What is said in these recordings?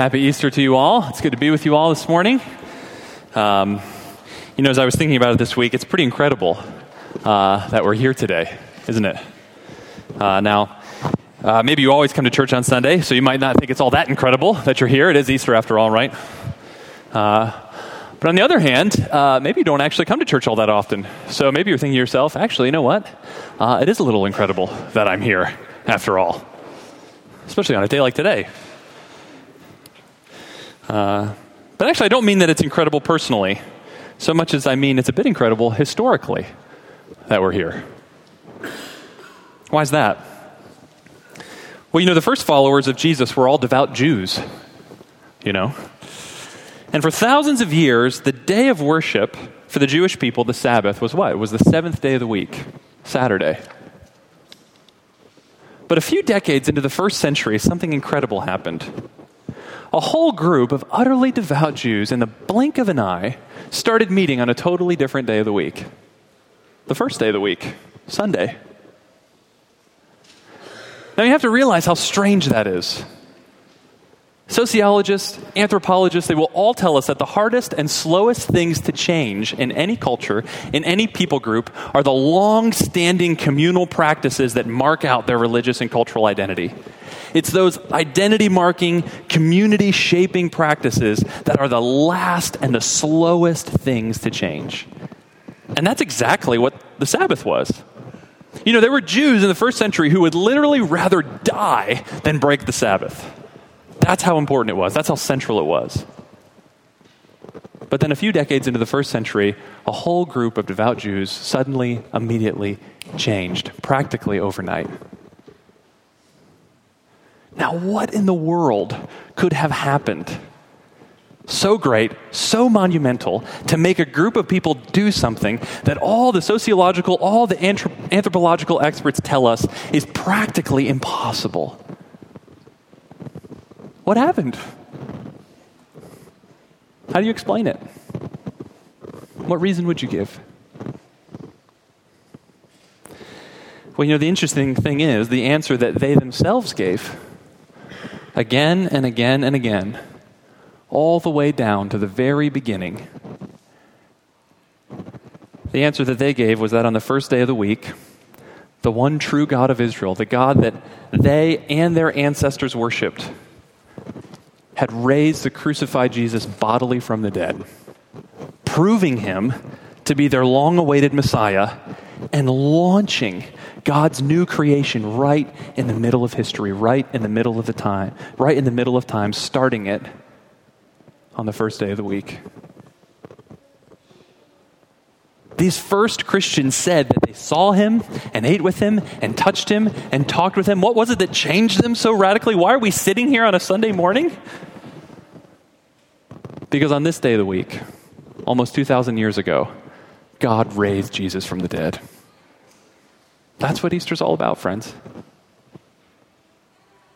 Happy Easter to you all. It's good to be with you all this morning. Um, you know, as I was thinking about it this week, it's pretty incredible uh, that we're here today, isn't it? Uh, now, uh, maybe you always come to church on Sunday, so you might not think it's all that incredible that you're here. It is Easter after all, right? Uh, but on the other hand, uh, maybe you don't actually come to church all that often. So maybe you're thinking to yourself, actually, you know what? Uh, it is a little incredible that I'm here after all, especially on a day like today. Uh, but actually, I don't mean that it's incredible personally, so much as I mean it's a bit incredible historically that we're here. Why is that? Well, you know, the first followers of Jesus were all devout Jews, you know. And for thousands of years, the day of worship for the Jewish people, the Sabbath, was what? It was the seventh day of the week, Saturday. But a few decades into the first century, something incredible happened a whole group of utterly devout Jews, in the blink of an eye, started meeting on a totally different day of the week. The first day of the week, Sunday. Now you have to realize how strange that is. Sociologists, anthropologists, they will all tell us that the hardest and slowest things to change in any culture, in any people group, are the long standing communal practices that mark out their religious and cultural identity. It's those identity marking, community shaping practices that are the last and the slowest things to change. And that's exactly what the Sabbath was. You know, there were Jews in the first century who would literally rather die than break the Sabbath. That's how important it was, that's how central it was. But then a few decades into the first century, a whole group of devout Jews suddenly, immediately changed, practically overnight. Now, what in the world could have happened? So great, so monumental to make a group of people do something that all the sociological, all the anthropological experts tell us is practically impossible. What happened? How do you explain it? What reason would you give? Well, you know, the interesting thing is the answer that they themselves gave again and again and again, all the way down to the very beginning. The answer that they gave was that on the first day of the week, the one true God of Israel, the God that they and their ancestors worshiped, had raised the crucified Jesus bodily from the dead, proving him to be their long awaited Messiah and launching God's new creation right in the middle of history, right in the middle of the time, right in the middle of time, starting it on the first day of the week. These first Christians said that they saw him and ate with him and touched him and talked with him. What was it that changed them so radically? Why are we sitting here on a Sunday morning? Because on this day of the week, almost 2,000 years ago, God raised Jesus from the dead. That's what Easter's all about, friends.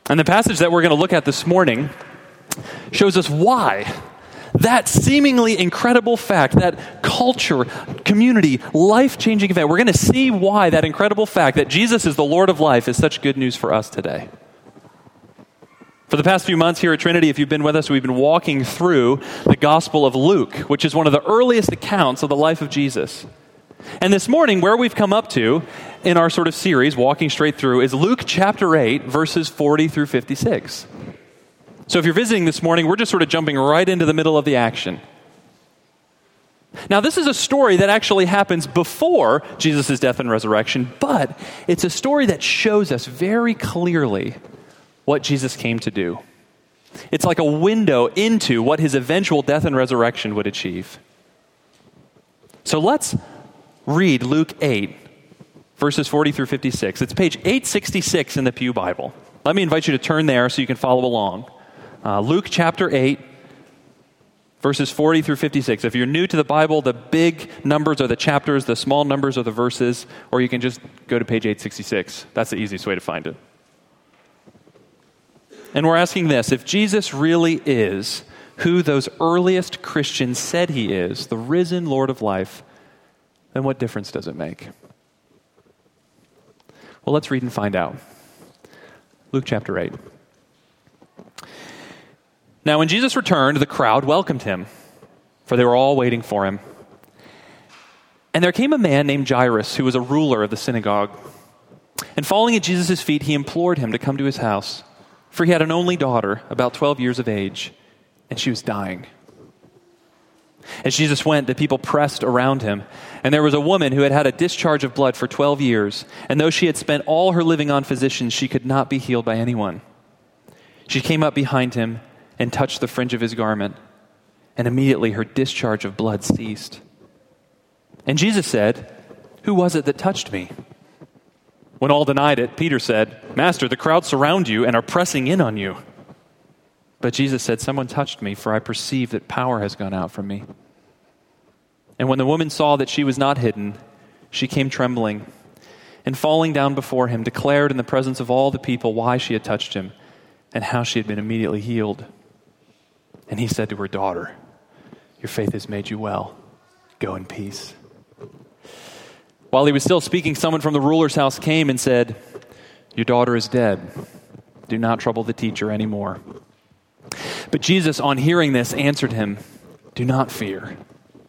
And the passage that we're going to look at this morning shows us why that seemingly incredible fact, that culture, community, life changing event, we're going to see why that incredible fact that Jesus is the Lord of life is such good news for us today. For the past few months here at Trinity, if you've been with us, we've been walking through the Gospel of Luke, which is one of the earliest accounts of the life of Jesus. And this morning, where we've come up to in our sort of series, walking straight through, is Luke chapter 8, verses 40 through 56. So if you're visiting this morning, we're just sort of jumping right into the middle of the action. Now, this is a story that actually happens before Jesus' death and resurrection, but it's a story that shows us very clearly what Jesus came to do. It's like a window into what his eventual death and resurrection would achieve. So let's read Luke 8, verses 40 through 56. It's page 866 in the Pew Bible. Let me invite you to turn there so you can follow along. Uh, Luke chapter 8, verses 40 through 56. If you're new to the Bible, the big numbers are the chapters, the small numbers are the verses, or you can just go to page 866. That's the easiest way to find it. And we're asking this if Jesus really is who those earliest Christians said he is, the risen Lord of life, then what difference does it make? Well, let's read and find out. Luke chapter 8. Now, when Jesus returned, the crowd welcomed him, for they were all waiting for him. And there came a man named Jairus, who was a ruler of the synagogue. And falling at Jesus' feet, he implored him to come to his house, for he had an only daughter, about 12 years of age, and she was dying. As Jesus went, the people pressed around him. And there was a woman who had had a discharge of blood for 12 years, and though she had spent all her living on physicians, she could not be healed by anyone. She came up behind him and touched the fringe of his garment, and immediately her discharge of blood ceased. And Jesus said, Who was it that touched me? When all denied it, Peter said, Master, the crowd surround you and are pressing in on you. But Jesus said, Someone touched me, for I perceive that power has gone out from me. And when the woman saw that she was not hidden, she came trembling, and falling down before him, declared in the presence of all the people why she had touched him and how she had been immediately healed. And he said to her, Daughter, your faith has made you well. Go in peace. While he was still speaking, someone from the ruler's house came and said, Your daughter is dead. Do not trouble the teacher anymore. But Jesus, on hearing this, answered him, Do not fear,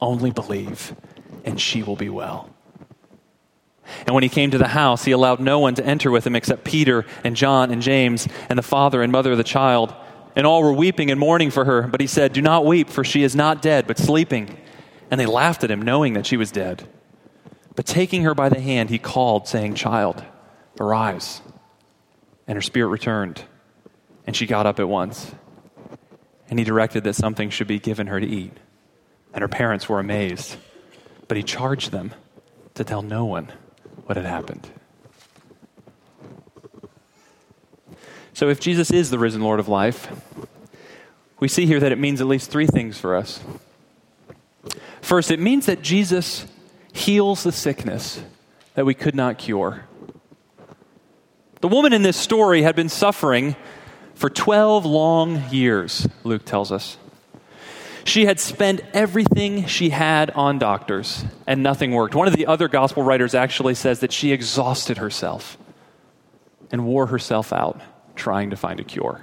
only believe, and she will be well. And when he came to the house, he allowed no one to enter with him except Peter and John and James and the father and mother of the child. And all were weeping and mourning for her. But he said, Do not weep, for she is not dead, but sleeping. And they laughed at him, knowing that she was dead. But taking her by the hand, he called, saying, Child, arise. And her spirit returned, and she got up at once. And he directed that something should be given her to eat. And her parents were amazed. But he charged them to tell no one what had happened. So, if Jesus is the risen Lord of life, we see here that it means at least three things for us. First, it means that Jesus heals the sickness that we could not cure. The woman in this story had been suffering for 12 long years, Luke tells us. She had spent everything she had on doctors, and nothing worked. One of the other gospel writers actually says that she exhausted herself and wore herself out trying to find a cure,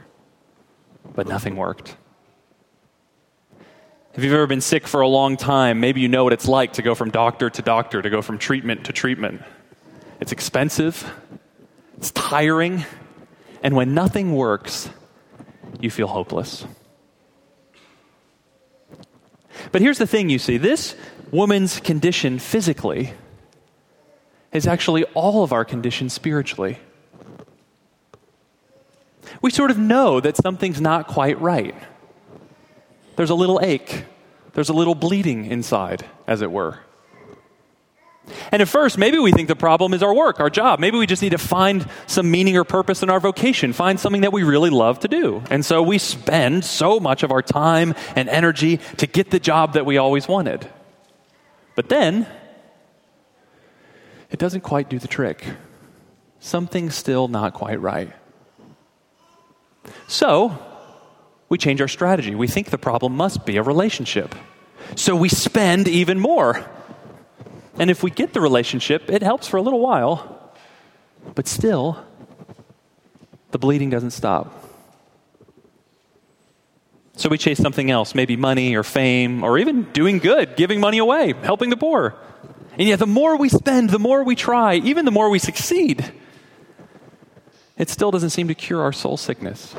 but nothing worked. If you've ever been sick for a long time, maybe you know what it's like to go from doctor to doctor, to go from treatment to treatment. It's expensive, it's tiring, and when nothing works, you feel hopeless. But here's the thing you see this woman's condition physically is actually all of our condition spiritually we sort of know that something's not quite right. There's a little ache, there's a little bleeding inside, as it were. And at first, maybe we think the problem is our work, our job. Maybe we just need to find some meaning or purpose in our vocation, find something that we really love to do. And so we spend so much of our time and energy to get the job that we always wanted. But then, it doesn't quite do the trick. Something's still not quite right. So, we change our strategy. We think the problem must be a relationship. So we spend even more. And if we get the relationship, it helps for a little while, but still, the bleeding doesn't stop. So we chase something else, maybe money or fame, or even doing good, giving money away, helping the poor. And yet, the more we spend, the more we try, even the more we succeed, it still doesn't seem to cure our soul sickness.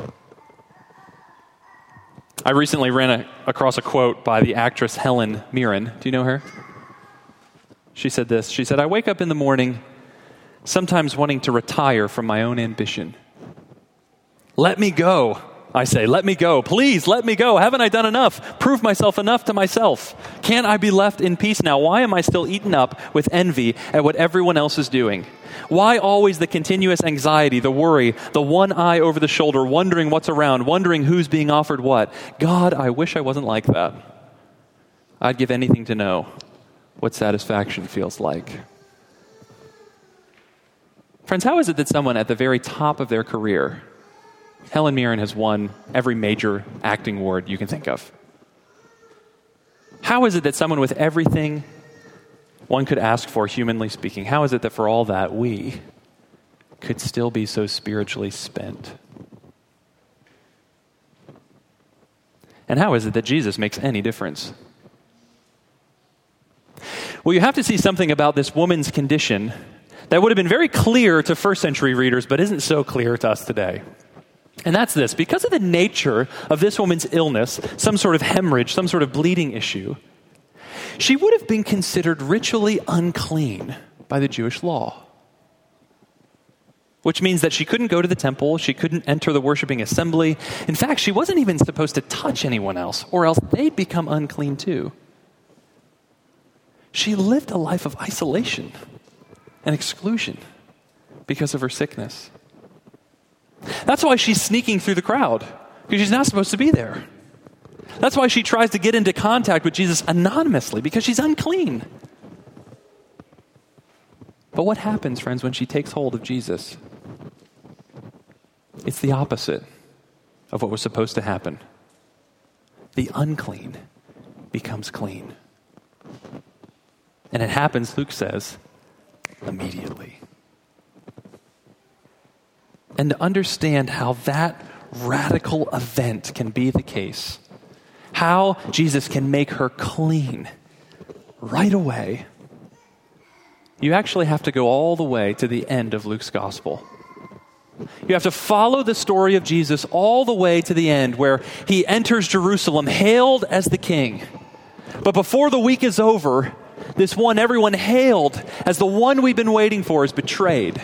I recently ran a, across a quote by the actress Helen Mirren. Do you know her? She said this She said, I wake up in the morning sometimes wanting to retire from my own ambition. Let me go. I say, let me go. Please let me go. Haven't I done enough? Prove myself enough to myself. Can't I be left in peace now? Why am I still eaten up with envy at what everyone else is doing? Why always the continuous anxiety, the worry, the one eye over the shoulder, wondering what's around, wondering who's being offered what? God, I wish I wasn't like that. I'd give anything to know what satisfaction feels like. Friends, how is it that someone at the very top of their career, Helen Mirren has won every major acting award you can think of. How is it that someone with everything one could ask for, humanly speaking, how is it that for all that we could still be so spiritually spent? And how is it that Jesus makes any difference? Well, you have to see something about this woman's condition that would have been very clear to first century readers, but isn't so clear to us today. And that's this because of the nature of this woman's illness, some sort of hemorrhage, some sort of bleeding issue, she would have been considered ritually unclean by the Jewish law. Which means that she couldn't go to the temple, she couldn't enter the worshiping assembly. In fact, she wasn't even supposed to touch anyone else, or else they'd become unclean too. She lived a life of isolation and exclusion because of her sickness. That's why she's sneaking through the crowd, because she's not supposed to be there. That's why she tries to get into contact with Jesus anonymously, because she's unclean. But what happens, friends, when she takes hold of Jesus? It's the opposite of what was supposed to happen. The unclean becomes clean. And it happens, Luke says, immediately and to understand how that radical event can be the case, how Jesus can make her clean right away, you actually have to go all the way to the end of Luke's gospel. You have to follow the story of Jesus all the way to the end, where he enters Jerusalem hailed as the king. But before the week is over, this one everyone hailed as the one we've been waiting for is betrayed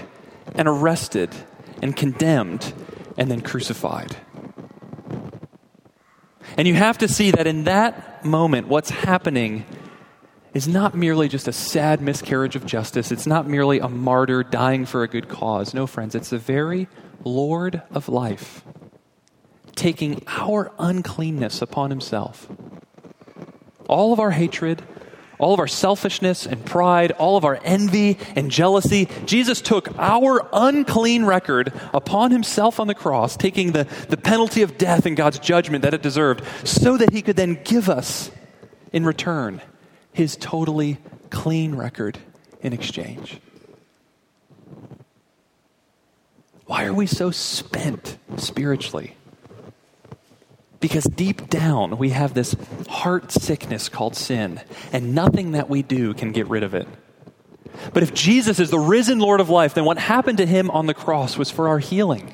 and arrested and condemned and then crucified. And you have to see that in that moment, what's happening is not merely just a sad miscarriage of justice. It's not merely a martyr dying for a good cause. No, friends, it's the very Lord of life taking our uncleanness upon himself. All of our hatred, all of our selfishness and pride, all of our envy and jealousy. Jesus took our unclean record upon himself on the cross, taking the, the penalty of death and God's judgment that it deserved, so that he could then give us in return his totally clean record in exchange. Why are we so spent spiritually? Because deep down, we have this heart sickness called sin, and nothing that we do can get rid of it. But if Jesus is the risen Lord of life, then what happened to him on the cross was for our healing.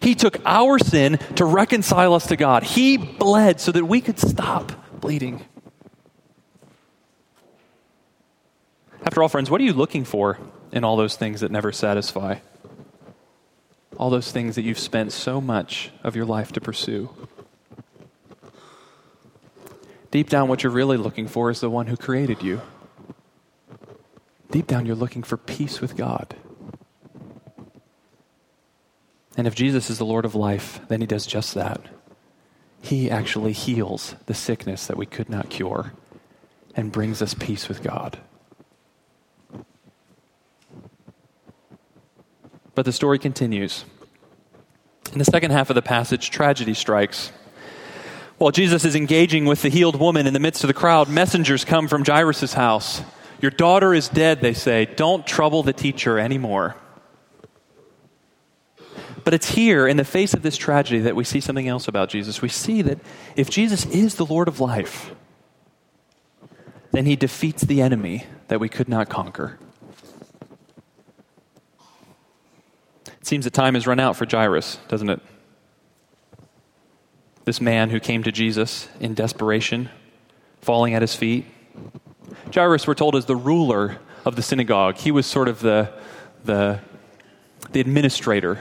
He took our sin to reconcile us to God. He bled so that we could stop bleeding. After all, friends, what are you looking for in all those things that never satisfy? All those things that you've spent so much of your life to pursue? Deep down, what you're really looking for is the one who created you. Deep down, you're looking for peace with God. And if Jesus is the Lord of life, then he does just that. He actually heals the sickness that we could not cure and brings us peace with God. But the story continues. In the second half of the passage, tragedy strikes. While Jesus is engaging with the healed woman in the midst of the crowd, messengers come from Jairus' house. Your daughter is dead, they say. Don't trouble the teacher anymore. But it's here, in the face of this tragedy, that we see something else about Jesus. We see that if Jesus is the Lord of life, then he defeats the enemy that we could not conquer. It seems that time has run out for Jairus, doesn't it? This man who came to Jesus in desperation, falling at his feet. Jairus, we're told, is the ruler of the synagogue. He was sort of the, the, the administrator,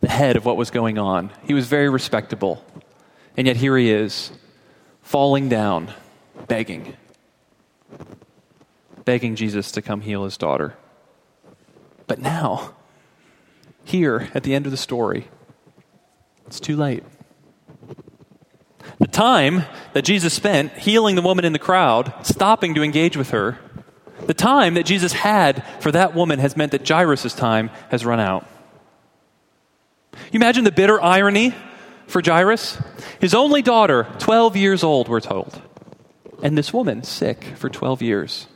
the head of what was going on. He was very respectable. And yet here he is, falling down, begging, begging Jesus to come heal his daughter. But now, here at the end of the story, it's too late. The time that Jesus spent healing the woman in the crowd, stopping to engage with her, the time that Jesus had for that woman has meant that Jairus' time has run out. You imagine the bitter irony for Jairus? His only daughter, 12 years old, we're told, and this woman sick for 12 years.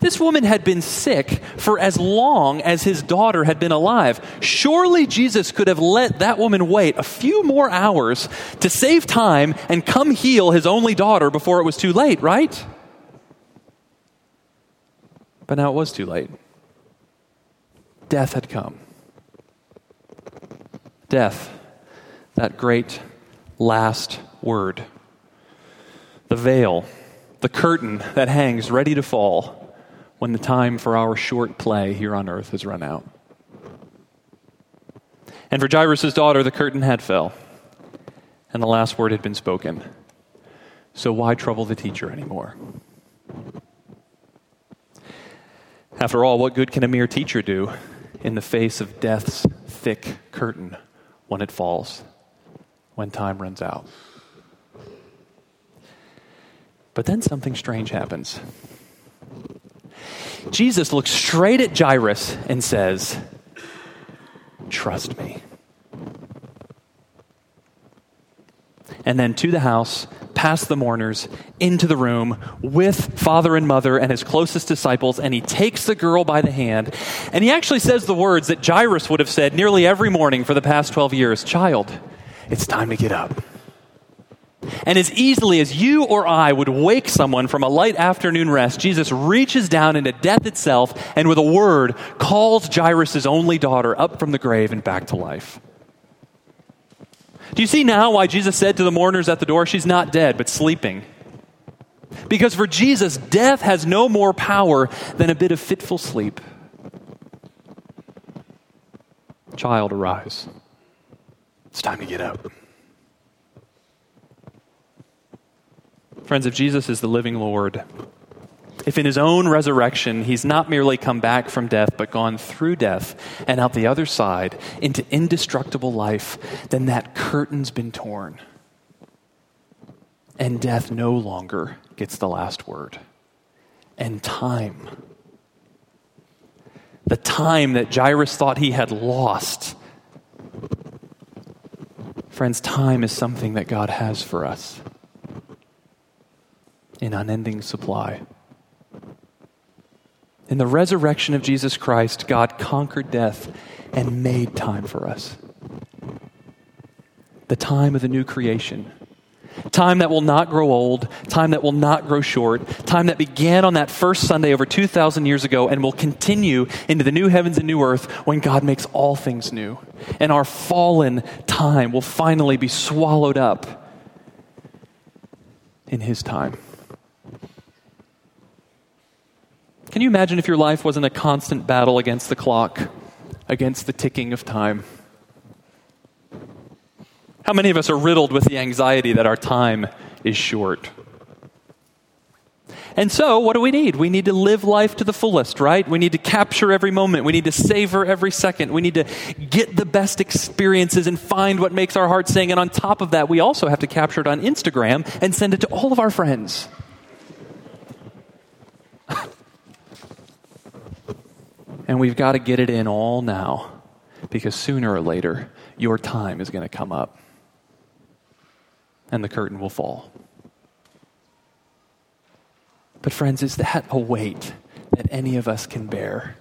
This woman had been sick for as long as his daughter had been alive. Surely Jesus could have let that woman wait a few more hours to save time and come heal his only daughter before it was too late, right? But now it was too late. Death had come. Death, that great last word. The veil, the curtain that hangs ready to fall when the time for our short play here on earth has run out. And for Jairus' daughter, the curtain had fell, and the last word had been spoken. So why trouble the teacher anymore? After all, what good can a mere teacher do in the face of death's thick curtain when it falls, when time runs out? But then something strange happens. Jesus looks straight at Jairus and says, Trust me. And then to the house, past the mourners, into the room with father and mother and his closest disciples, and he takes the girl by the hand. And he actually says the words that Jairus would have said nearly every morning for the past 12 years Child, it's time to get up. And as easily as you or I would wake someone from a light afternoon rest, Jesus reaches down into death itself and with a word calls Jairus' only daughter up from the grave and back to life. Do you see now why Jesus said to the mourners at the door, She's not dead, but sleeping? Because for Jesus, death has no more power than a bit of fitful sleep. Child, arise. It's time to get up. Friends, if Jesus is the living Lord, if in his own resurrection he's not merely come back from death, but gone through death and out the other side into indestructible life, then that curtain's been torn. And death no longer gets the last word. And time, the time that Jairus thought he had lost, friends, time is something that God has for us in unending supply. In the resurrection of Jesus Christ, God conquered death and made time for us. The time of the new creation. Time that will not grow old, time that will not grow short, time that began on that first Sunday over 2,000 years ago and will continue into the new heavens and new earth when God makes all things new. And our fallen time will finally be swallowed up in His time. Can you imagine if your life wasn't a constant battle against the clock, against the ticking of time? How many of us are riddled with the anxiety that our time is short? And so, what do we need? We need to live life to the fullest, right? We need to capture every moment. We need to savor every second. We need to get the best experiences and find what makes our heart sing. And on top of that, we also have to capture it on Instagram and send it to all of our friends. And we've got to get it in all now because sooner or later, your time is going to come up and the curtain will fall. But, friends, is that a weight that any of us can bear?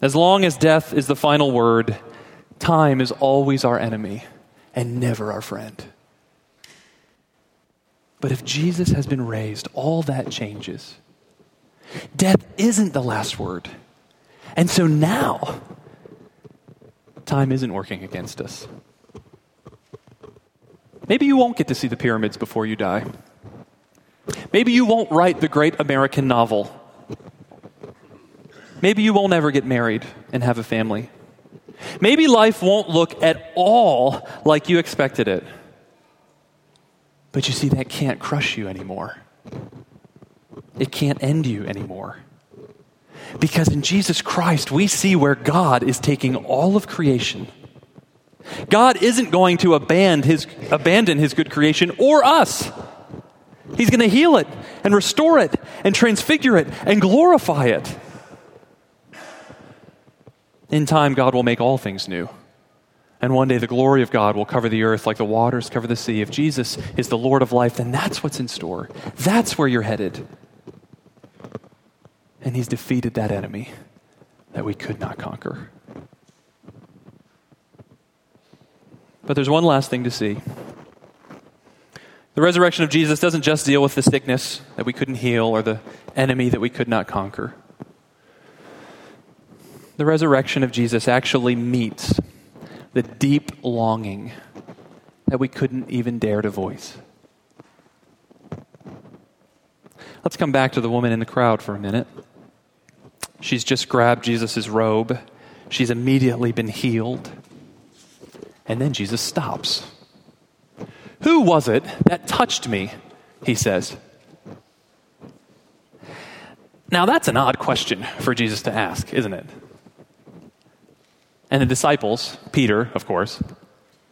As long as death is the final word, time is always our enemy and never our friend. But if Jesus has been raised, all that changes. Death isn't the last word. And so now, time isn't working against us. Maybe you won't get to see the pyramids before you die. Maybe you won't write the great American novel. Maybe you won't ever get married and have a family. Maybe life won't look at all like you expected it. But you see, that can't crush you anymore. It can't end you anymore. Because in Jesus Christ, we see where God is taking all of creation. God isn't going to abandon his, abandon his good creation or us. He's going to heal it and restore it and transfigure it and glorify it. In time, God will make all things new. And one day the glory of God will cover the earth like the waters cover the sea. If Jesus is the Lord of life, then that's what's in store. That's where you're headed. And he's defeated that enemy that we could not conquer. But there's one last thing to see. The resurrection of Jesus doesn't just deal with the sickness that we couldn't heal or the enemy that we could not conquer. The resurrection of Jesus actually meets the deep longing that we couldn't even dare to voice. Let's come back to the woman in the crowd for a minute. She's just grabbed Jesus' robe, she's immediately been healed. And then Jesus stops. Who was it that touched me? He says. Now, that's an odd question for Jesus to ask, isn't it? And the disciples, Peter, of course,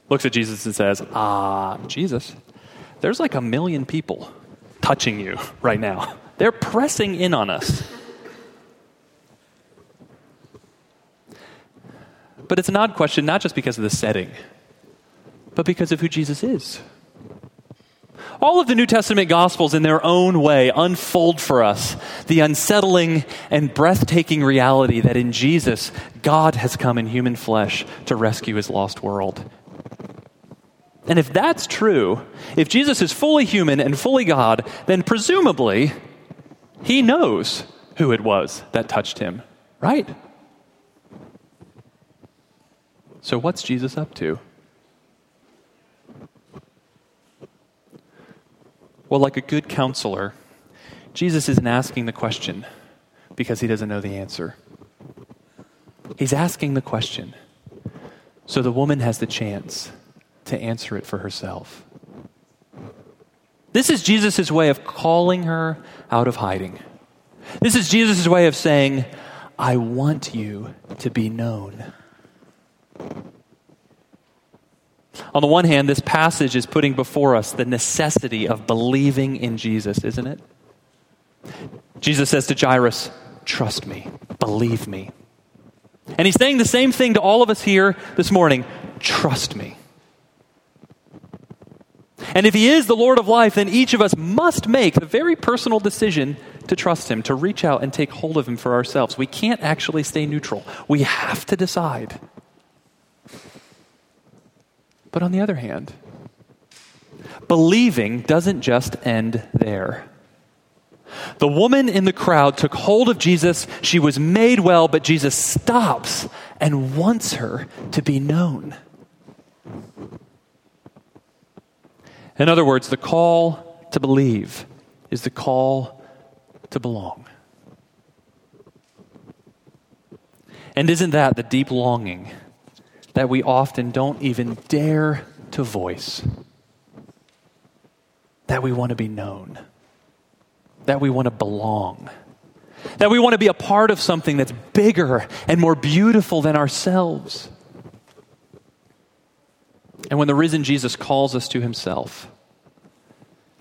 looks at Jesus and says, Ah, Jesus, there's like a million people touching you right now. They're pressing in on us. But it's an odd question, not just because of the setting, but because of who Jesus is. All of the New Testament Gospels, in their own way, unfold for us the unsettling and breathtaking reality that in Jesus, God has come in human flesh to rescue his lost world. And if that's true, if Jesus is fully human and fully God, then presumably he knows who it was that touched him, right? So, what's Jesus up to? Well, like a good counselor, Jesus isn't asking the question because he doesn't know the answer. He's asking the question so the woman has the chance to answer it for herself. This is Jesus' way of calling her out of hiding. This is Jesus' way of saying, I want you to be known. On the one hand, this passage is putting before us the necessity of believing in Jesus, isn't it? Jesus says to Jairus, Trust me, believe me. And he's saying the same thing to all of us here this morning trust me. And if he is the Lord of life, then each of us must make the very personal decision to trust him, to reach out and take hold of him for ourselves. We can't actually stay neutral. We have to decide. But on the other hand, believing doesn't just end there. The woman in the crowd took hold of Jesus. She was made well, but Jesus stops and wants her to be known. In other words, the call to believe is the call to belong. And isn't that the deep longing that we often don't even dare to voice. That we want to be known. That we want to belong. That we want to be a part of something that's bigger and more beautiful than ourselves. And when the risen Jesus calls us to himself,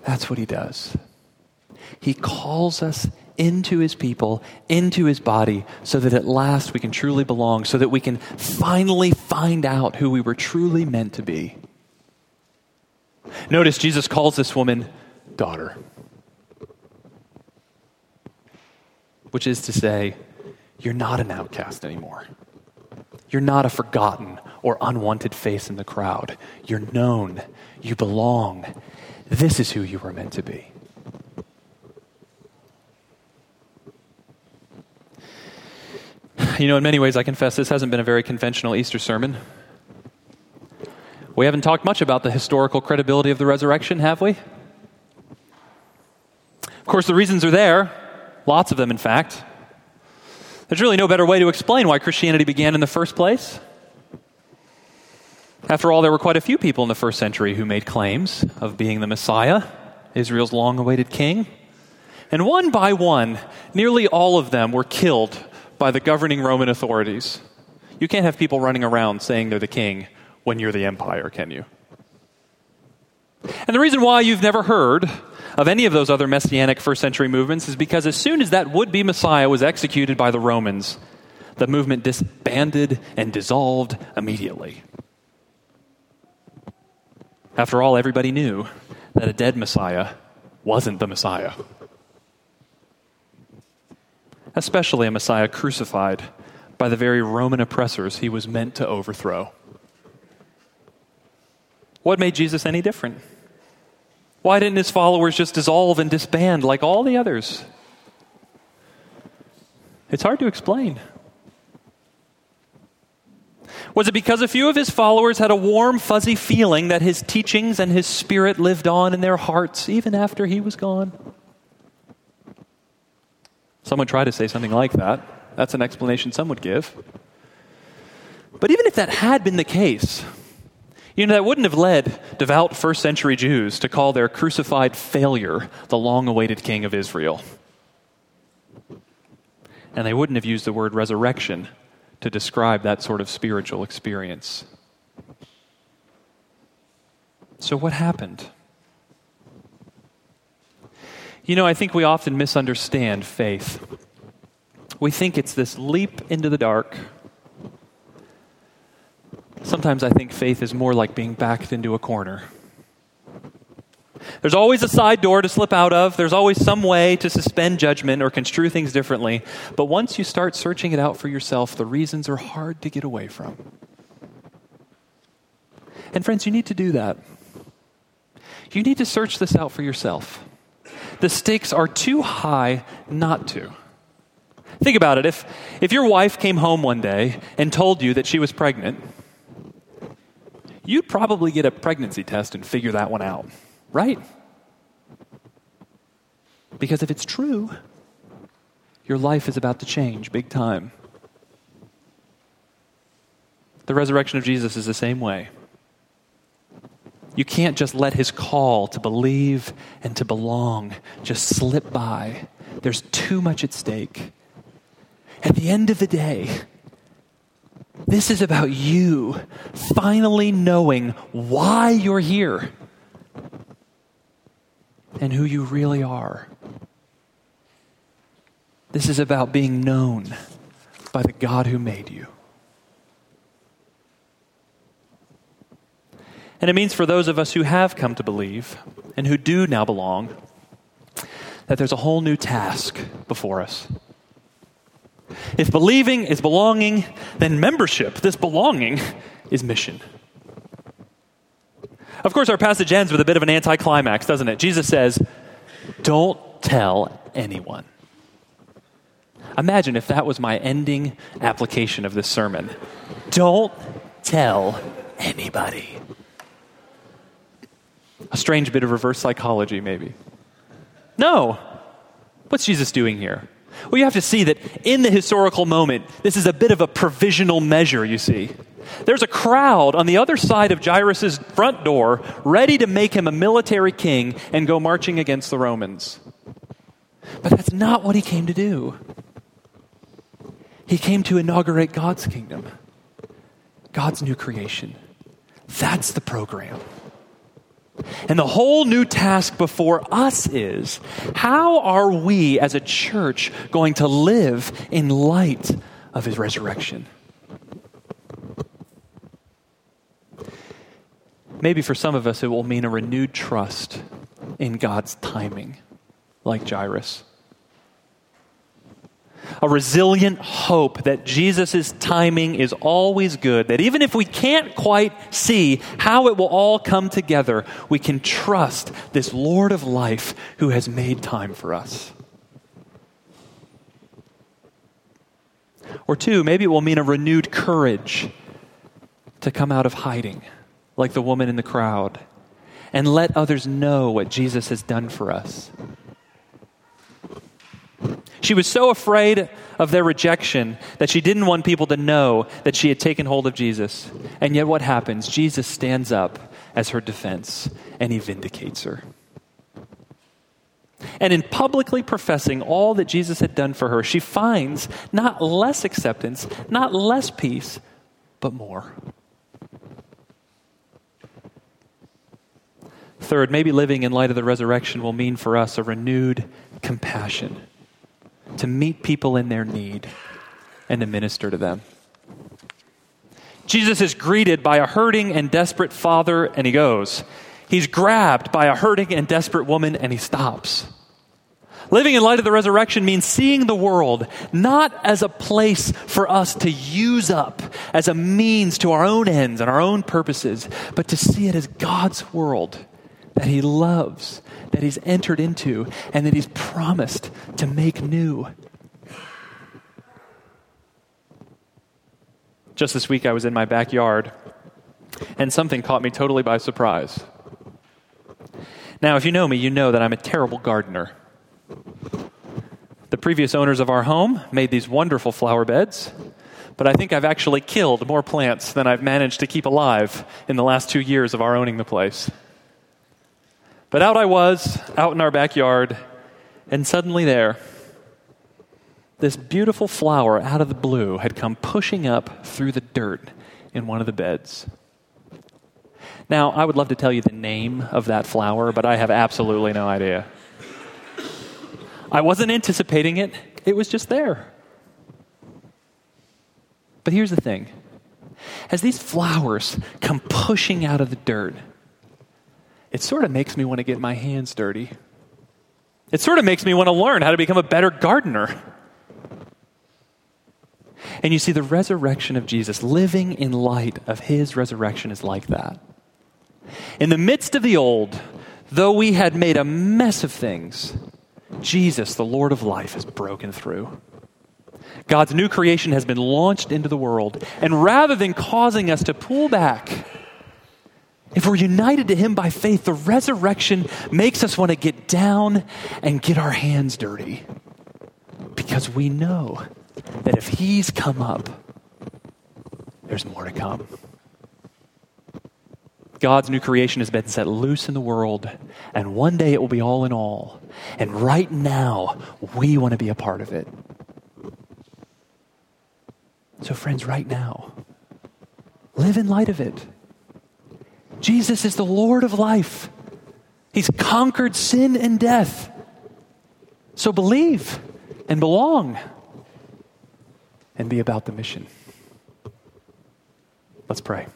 that's what he does. He calls us into his people, into his body, so that at last we can truly belong, so that we can finally find out who we were truly meant to be. Notice Jesus calls this woman daughter, which is to say, you're not an outcast anymore. You're not a forgotten or unwanted face in the crowd. You're known. You belong. This is who you were meant to be. You know, in many ways, I confess this hasn't been a very conventional Easter sermon. We haven't talked much about the historical credibility of the resurrection, have we? Of course, the reasons are there, lots of them, in fact. There's really no better way to explain why Christianity began in the first place. After all, there were quite a few people in the first century who made claims of being the Messiah, Israel's long awaited king. And one by one, nearly all of them were killed by the governing Roman authorities. You can't have people running around saying they're the king when you're the empire, can you? And the reason why you've never heard of any of those other messianic first century movements is because as soon as that would be Messiah was executed by the Romans, the movement disbanded and dissolved immediately. After all, everybody knew that a dead Messiah wasn't the Messiah. Especially a Messiah crucified by the very Roman oppressors he was meant to overthrow. What made Jesus any different? Why didn't his followers just dissolve and disband like all the others? It's hard to explain. Was it because a few of his followers had a warm, fuzzy feeling that his teachings and his spirit lived on in their hearts even after he was gone? Some would try to say something like that. That's an explanation some would give. But even if that had been the case, you know, that wouldn't have led devout first century Jews to call their crucified failure the long awaited king of Israel. And they wouldn't have used the word resurrection to describe that sort of spiritual experience. So, what happened? You know, I think we often misunderstand faith. We think it's this leap into the dark. Sometimes I think faith is more like being backed into a corner. There's always a side door to slip out of. There's always some way to suspend judgment or construe things differently. But once you start searching it out for yourself, the reasons are hard to get away from. And friends, you need to do that. You need to search this out for yourself. The stakes are too high not to. Think about it. If, if your wife came home one day and told you that she was pregnant, you'd probably get a pregnancy test and figure that one out. Right? Because if it's true, your life is about to change big time. The resurrection of Jesus is the same way. You can't just let his call to believe and to belong just slip by. There's too much at stake. At the end of the day, this is about you finally knowing why you're here and who you really are. This is about being known by the God who made you. And it means for those of us who have come to believe and who do now belong, that there's a whole new task before us. If believing is belonging, then membership, this belonging, is mission. Of course, our passage ends with a bit of an anticlimax, doesn't it? Jesus says, Don't tell anyone. Imagine if that was my ending application of this sermon. Don't tell anybody. A strange bit of reverse psychology, maybe. No. What's Jesus doing here? Well, you have to see that in the historical moment, this is a bit of a provisional measure, you see. There's a crowd on the other side of Jairus' front door ready to make him a military king and go marching against the Romans. But that's not what he came to do. He came to inaugurate God's kingdom, God's new creation. That's the program. And the whole new task before us is how are we as a church going to live in light of his resurrection? Maybe for some of us, it will mean a renewed trust in God's timing, like Jairus. A resilient hope that Jesus' timing is always good, that even if we can't quite see how it will all come together, we can trust this Lord of life who has made time for us. Or two, maybe it will mean a renewed courage to come out of hiding like the woman in the crowd, and let others know what Jesus has done for us. She was so afraid of their rejection that she didn't want people to know that she had taken hold of Jesus. And yet, what happens? Jesus stands up as her defense and he vindicates her. And in publicly professing all that Jesus had done for her, she finds not less acceptance, not less peace, but more. Third, maybe living in light of the resurrection will mean for us a renewed compassion to meet people in their need and to minister to them. Jesus is greeted by a hurting and desperate father, and he goes. He's grabbed by a hurting and desperate woman, and he stops. Living in light of the resurrection means seeing the world not as a place for us to use up as a means to our own ends and our own purposes, but to see it as God's world that He loves, that He's entered into, and that He's promised to make new. Just this week, I was in my backyard, and something caught me totally by surprise. Now, if you know me, you know that I'm a terrible gardener. The previous owners of our home made these wonderful flower beds, but I think I've actually killed more plants than I've managed to keep alive in the last two years of our owning the place. But out I was, out in our backyard, and suddenly there, this beautiful flower out of the blue had come pushing up through the dirt in one of the beds. Now, I would love to tell you the name of that flower, but I have absolutely no idea. I wasn't anticipating it, it was just there. But here's the thing as these flowers come pushing out of the dirt, it sort of makes me want to get my hands dirty. It sort of makes me want to learn how to become a better gardener. And you see, the resurrection of Jesus, living in light of his resurrection, is like that. In the midst of the old, though we had made a mess of things, Jesus, the Lord of life, has broken through. God's new creation has been launched into the world. And rather than causing us to pull back, if we're united to Him by faith, the resurrection makes us want to get down and get our hands dirty. Because we know that if He's come up, there's more to come. God's new creation has been set loose in the world, and one day it will be all in all. And right now, we want to be a part of it. So, friends, right now, live in light of it. Jesus is the Lord of life, He's conquered sin and death. So, believe and belong and be about the mission. Let's pray.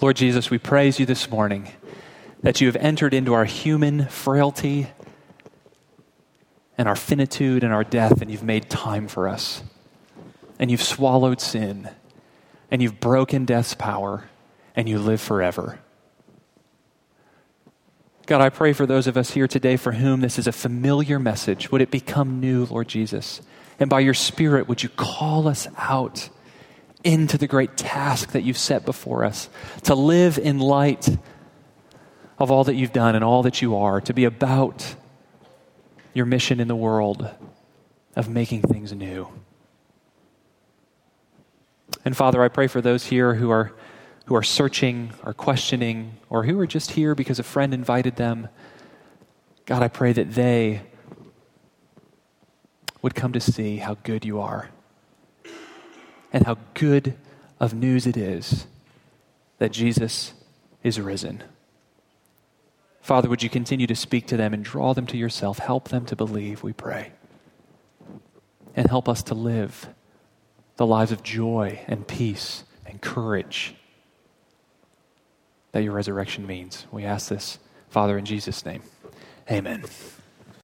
Lord Jesus, we praise you this morning that you have entered into our human frailty and our finitude and our death, and you've made time for us. And you've swallowed sin, and you've broken death's power, and you live forever. God, I pray for those of us here today for whom this is a familiar message. Would it become new, Lord Jesus? And by your Spirit, would you call us out? into the great task that you've set before us to live in light of all that you've done and all that you are, to be about your mission in the world of making things new. And Father, I pray for those here who are, who are searching or questioning or who are just here because a friend invited them. God, I pray that they would come to see how good you are and how good of news it is that Jesus is risen. Father, would you continue to speak to them and draw them to yourself? Help them to believe, we pray. And help us to live the lives of joy and peace and courage that your resurrection means. We ask this, Father, in Jesus' name. Amen.